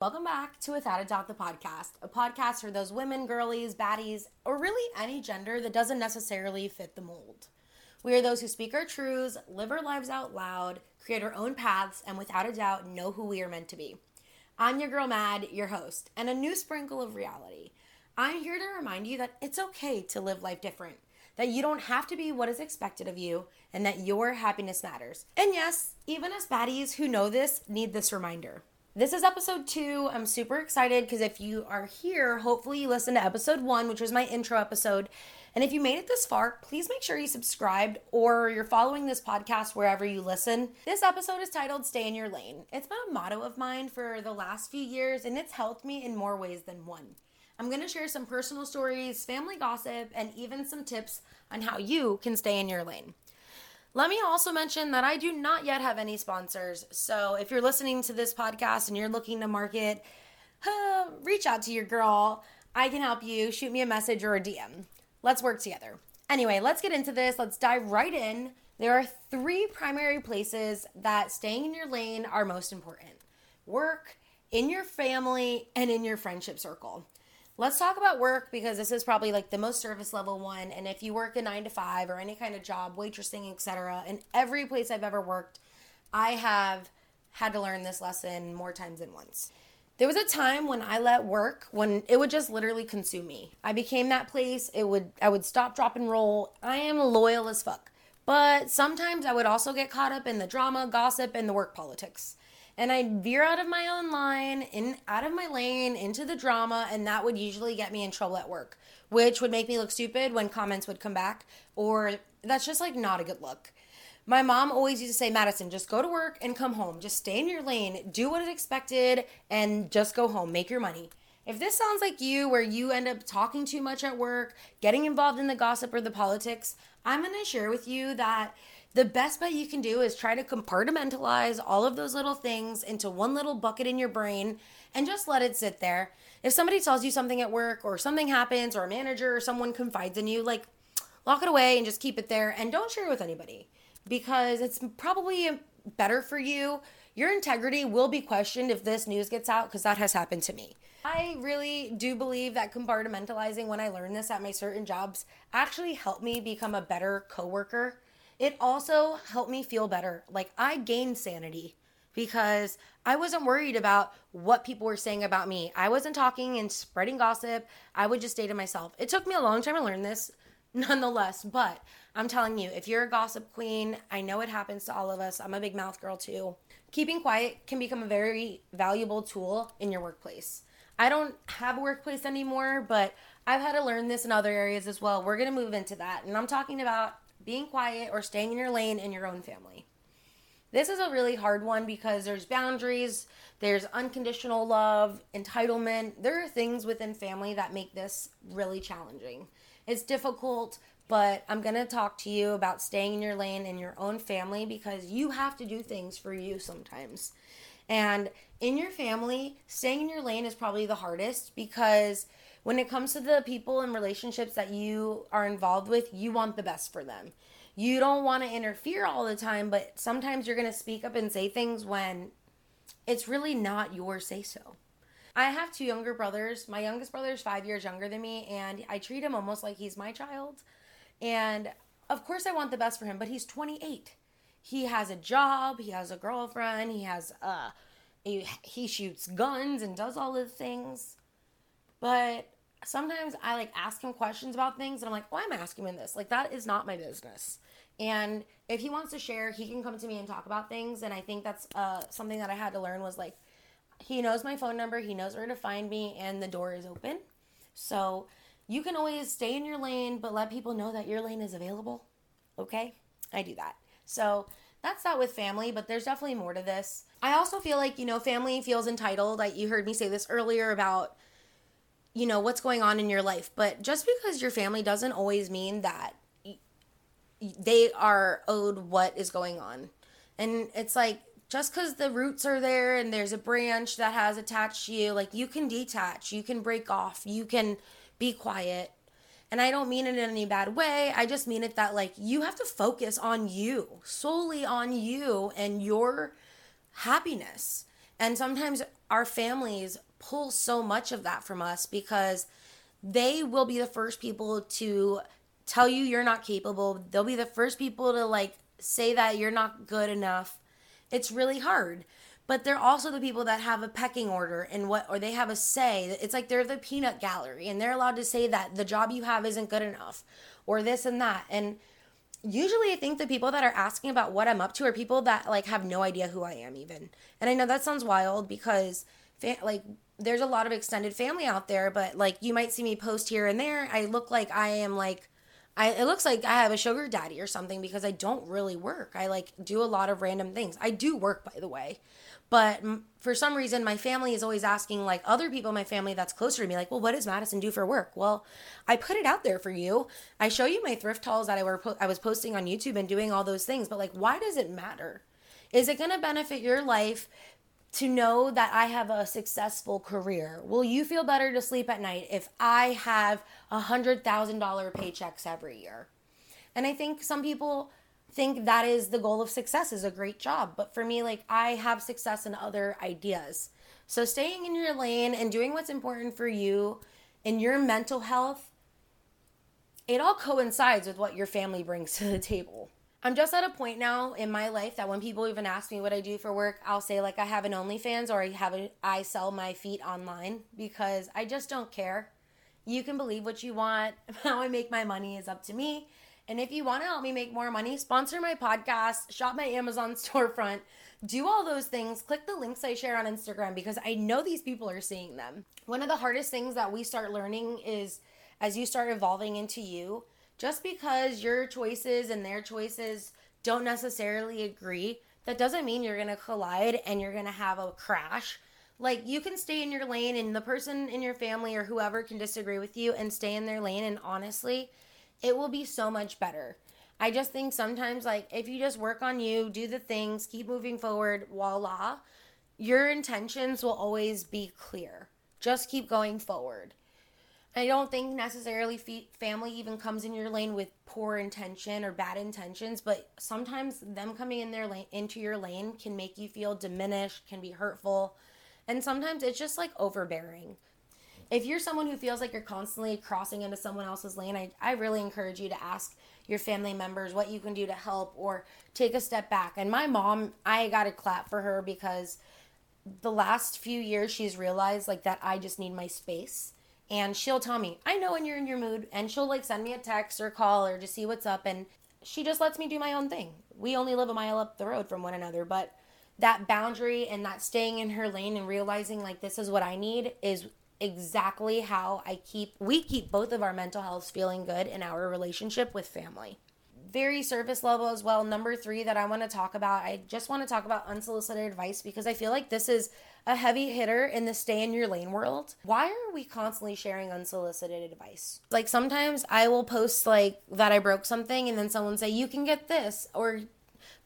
Welcome back to Without a Doubt the podcast, a podcast for those women, girlies, baddies, or really any gender that doesn't necessarily fit the mold. We are those who speak our truths, live our lives out loud, create our own paths, and without a doubt know who we are meant to be. I'm your girl Mad, your host, and a new sprinkle of reality. I'm here to remind you that it's okay to live life different, that you don't have to be what is expected of you, and that your happiness matters. And yes, even us baddies who know this need this reminder. This is episode two. I'm super excited because if you are here, hopefully you listened to episode one, which was my intro episode. And if you made it this far, please make sure you subscribed or you're following this podcast wherever you listen. This episode is titled Stay in Your Lane. It's been a motto of mine for the last few years and it's helped me in more ways than one. I'm going to share some personal stories, family gossip, and even some tips on how you can stay in your lane. Let me also mention that I do not yet have any sponsors. So if you're listening to this podcast and you're looking to market, uh, reach out to your girl. I can help you. Shoot me a message or a DM. Let's work together. Anyway, let's get into this. Let's dive right in. There are three primary places that staying in your lane are most important work, in your family, and in your friendship circle. Let's talk about work because this is probably like the most service level one. And if you work a nine to five or any kind of job, waitressing, etc., in every place I've ever worked, I have had to learn this lesson more times than once. There was a time when I let work when it would just literally consume me. I became that place. It would I would stop, drop, and roll. I am loyal as fuck. But sometimes I would also get caught up in the drama, gossip, and the work politics and I'd veer out of my own line, in out of my lane, into the drama, and that would usually get me in trouble at work, which would make me look stupid when comments would come back, or that's just like not a good look. My mom always used to say, Madison, just go to work and come home. Just stay in your lane, do what is expected, and just go home. Make your money. If this sounds like you, where you end up talking too much at work, getting involved in the gossip or the politics, I'm to share with you that the best bet you can do is try to compartmentalize all of those little things into one little bucket in your brain and just let it sit there. If somebody tells you something at work or something happens or a manager or someone confides in you, like lock it away and just keep it there and don't share it with anybody because it's probably better for you. Your integrity will be questioned if this news gets out because that has happened to me. I really do believe that compartmentalizing when I learned this at my certain jobs actually helped me become a better coworker it also helped me feel better. Like I gained sanity because I wasn't worried about what people were saying about me. I wasn't talking and spreading gossip. I would just stay to myself. It took me a long time to learn this, nonetheless, but I'm telling you, if you're a gossip queen, I know it happens to all of us. I'm a big mouth girl too. Keeping quiet can become a very valuable tool in your workplace. I don't have a workplace anymore, but I've had to learn this in other areas as well. We're going to move into that. And I'm talking about being quiet or staying in your lane in your own family. This is a really hard one because there's boundaries, there's unconditional love, entitlement. There are things within family that make this really challenging. It's difficult, but I'm going to talk to you about staying in your lane in your own family because you have to do things for you sometimes. And in your family, staying in your lane is probably the hardest because when it comes to the people and relationships that you are involved with, you want the best for them. You don't want to interfere all the time, but sometimes you're going to speak up and say things when it's really not your say so. I have two younger brothers. My youngest brother is five years younger than me, and I treat him almost like he's my child. And of course, I want the best for him, but he's 28. He has a job, he has a girlfriend, he has uh, he, he shoots guns and does all the things. But sometimes I like ask him questions about things and I'm like, why am I asking him this? Like, that is not my business. And if he wants to share, he can come to me and talk about things. And I think that's uh, something that I had to learn was like, he knows my phone number, he knows where to find me, and the door is open. So you can always stay in your lane, but let people know that your lane is available. Okay? I do that. So that's that with family, but there's definitely more to this. I also feel like, you know, family feels entitled. Like you heard me say this earlier about you know what's going on in your life. But just because your family doesn't always mean that they are owed what is going on. And it's like just because the roots are there and there's a branch that has attached to you like you can detach you can break off you can be quiet. And i don't mean it in any bad way. I just mean it that like you have to focus on you solely on you and your happiness. And sometimes our families pull so much of that from us because they will be the first people to tell you you're not capable. They'll be the first people to like say that you're not good enough. It's really hard. But they're also the people that have a pecking order and what or they have a say. It's like they're the peanut gallery and they're allowed to say that the job you have isn't good enough or this and that. And usually I think the people that are asking about what I'm up to are people that like have no idea who I am even. And I know that sounds wild because like there's a lot of extended family out there, but like you might see me post here and there. I look like I am like I it looks like I have a sugar daddy or something because I don't really work. I like do a lot of random things. I do work by the way. But for some reason, my family is always asking, like other people in my family that's closer to me, like, well, what does Madison do for work? Well, I put it out there for you. I show you my thrift hauls that I were po- I was posting on YouTube and doing all those things. But like, why does it matter? Is it going to benefit your life to know that I have a successful career? Will you feel better to sleep at night if I have a hundred thousand dollar paychecks every year? And I think some people think that is the goal of success is a great job. But for me, like I have success in other ideas. So staying in your lane and doing what's important for you in your mental health, it all coincides with what your family brings to the table. I'm just at a point now in my life that when people even ask me what I do for work, I'll say like I have an OnlyFans or I have a, I sell my feet online because I just don't care. You can believe what you want. How I make my money is up to me. And if you want to help me make more money, sponsor my podcast, shop my Amazon storefront, do all those things. Click the links I share on Instagram because I know these people are seeing them. One of the hardest things that we start learning is as you start evolving into you, just because your choices and their choices don't necessarily agree, that doesn't mean you're going to collide and you're going to have a crash. Like you can stay in your lane and the person in your family or whoever can disagree with you and stay in their lane and honestly, it will be so much better. I just think sometimes, like, if you just work on you, do the things, keep moving forward, voila, your intentions will always be clear. Just keep going forward. I don't think necessarily family even comes in your lane with poor intention or bad intentions, but sometimes them coming in their lane into your lane can make you feel diminished, can be hurtful, and sometimes it's just like overbearing if you're someone who feels like you're constantly crossing into someone else's lane, I, I really encourage you to ask your family members what you can do to help or take a step back. And my mom, I got to clap for her because the last few years she's realized like that I just need my space. And she'll tell me, I know when you're in your mood. And she'll like send me a text or call or just see what's up. And she just lets me do my own thing. We only live a mile up the road from one another. But that boundary and that staying in her lane and realizing like this is what I need is exactly how I keep we keep both of our mental health feeling good in our relationship with family. Very surface level as well. Number 3 that I want to talk about, I just want to talk about unsolicited advice because I feel like this is a heavy hitter in the stay in your lane world. Why are we constantly sharing unsolicited advice? Like sometimes I will post like that I broke something and then someone say you can get this or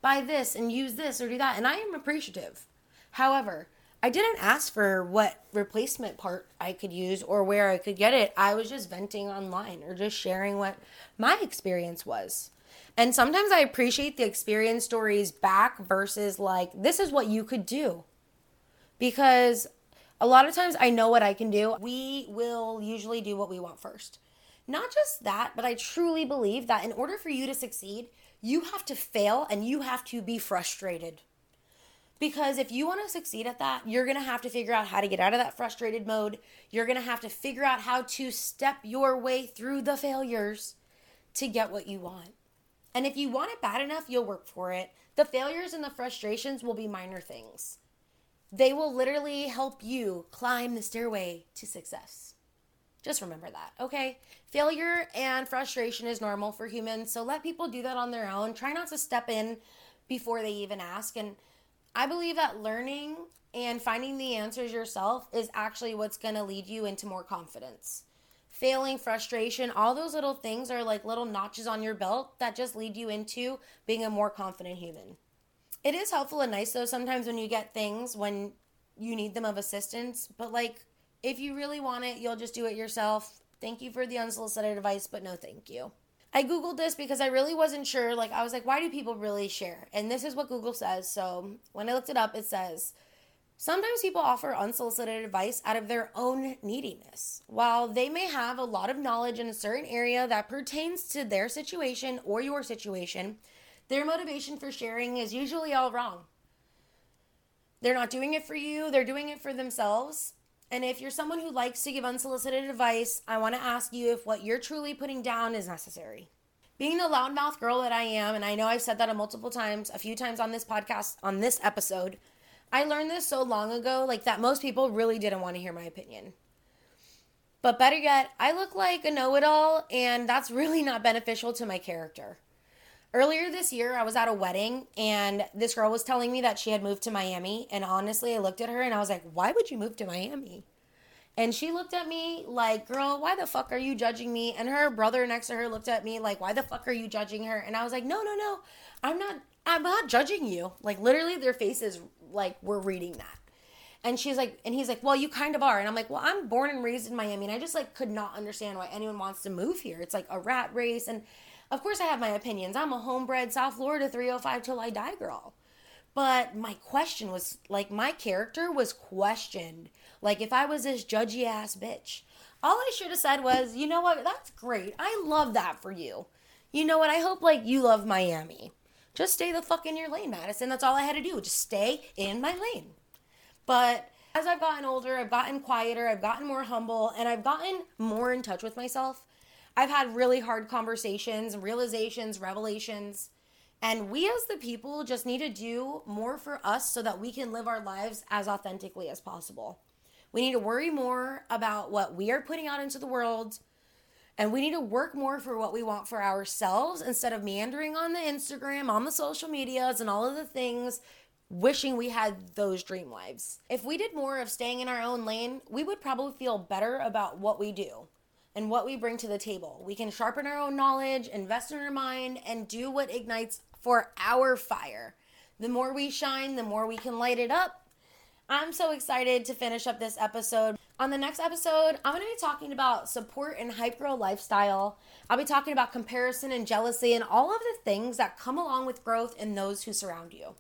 buy this and use this or do that and I am appreciative. However, I didn't ask for what replacement part I could use or where I could get it. I was just venting online or just sharing what my experience was. And sometimes I appreciate the experience stories back versus like, this is what you could do. Because a lot of times I know what I can do. We will usually do what we want first. Not just that, but I truly believe that in order for you to succeed, you have to fail and you have to be frustrated. Because if you want to succeed at that, you're going to have to figure out how to get out of that frustrated mode. You're going to have to figure out how to step your way through the failures to get what you want. And if you want it bad enough, you'll work for it. The failures and the frustrations will be minor things. They will literally help you climb the stairway to success. Just remember that, okay? Failure and frustration is normal for humans, so let people do that on their own. Try not to step in before they even ask. And I believe that learning and finding the answers yourself is actually what's to lead you into more confidence. Failing, frustration, all those little things are like little notches on your belt that just lead you into being a more confident human. It is helpful and nice though sometimes when you get things when you need them of assistance, but like if you really want it, you'll just do it yourself. Thank you for the unsolicited advice, but no thank you. I Googled this because I really wasn't sure. Like, I was like, why do people really share? And this is what Google says. So when I looked it up, it says Sometimes people offer unsolicited advice out of their own neediness. While they may have a lot of knowledge in a certain area that pertains to their situation or your situation, their motivation for sharing is usually all wrong. They're not doing it for you, they're doing it for themselves. And if you're someone who likes to give unsolicited advice, I want to ask you if what you're truly putting down is necessary. Being the loudmouth girl that I am, and I know I've said that a multiple times, a few times on this podcast, on this episode, I learned this so long ago, like that most people really didn't want to hear my opinion. But better yet, I look like a know it all, and that's really not beneficial to my character. Earlier this year, I was at a wedding, and this girl was telling me that she had moved to Miami. And honestly, I looked at her and I was like, Why would you move to Miami? And she looked at me like, Girl, why the fuck are you judging me? And her brother next to her looked at me like, Why the fuck are you judging her? And I was like, No, no, no. I'm not I'm not judging you. Like literally their faces like were reading that. And she's like, and he's like, well, you kind of are. And I'm like, well, I'm born and raised in Miami, and I just like could not understand why anyone wants to move here. It's like a rat race, and of course I have my opinions. I'm a homebred South Florida 305 till I die girl. But my question was like, my character was questioned. Like, if I was this judgy ass bitch, all I should have said was, you know what? That's great. I love that for you. You know what? I hope like you love Miami. Just stay the fuck in your lane, Madison. That's all I had to do. Just stay in my lane. But as I've gotten older, I've gotten quieter, I've gotten more humble, and I've gotten more in touch with myself. I've had really hard conversations, realizations, revelations. And we as the people just need to do more for us so that we can live our lives as authentically as possible. We need to worry more about what we are putting out into the world and we need to work more for what we want for ourselves instead of meandering on the Instagram, on the social medias, and all of the things, wishing we had those dream lives. If we did more of staying in our own lane, we would probably feel better about what we do and what we bring to the table. We can sharpen our own knowledge, invest in our mind, and do what ignites for our fire. The more we shine, the more we can light it up. I'm so excited to finish up this episode. On the next episode, I'm going to be talking about support and hype girl lifestyle. I'll be talking about comparison and jealousy and all of the things that come along with growth in those who surround you.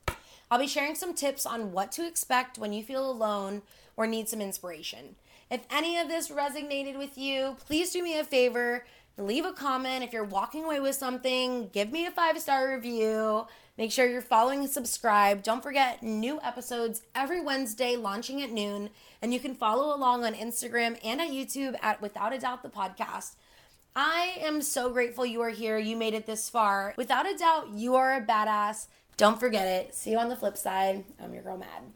I'll be sharing some tips on what to expect when you feel alone or need some inspiration. If any of this resonated with you, please do me a favor leave a comment. If you're walking away with something, give me a five star review. Make sure you're following and subscribe. Don't forget new episodes every Wednesday launching at noon. And you can follow along on Instagram and at YouTube at Without a Doubt the podcast. I am so grateful you are here. You made it this far. Without a doubt, you are a badass. Don't forget it. See you on the flip side. I'm your girl, Mad.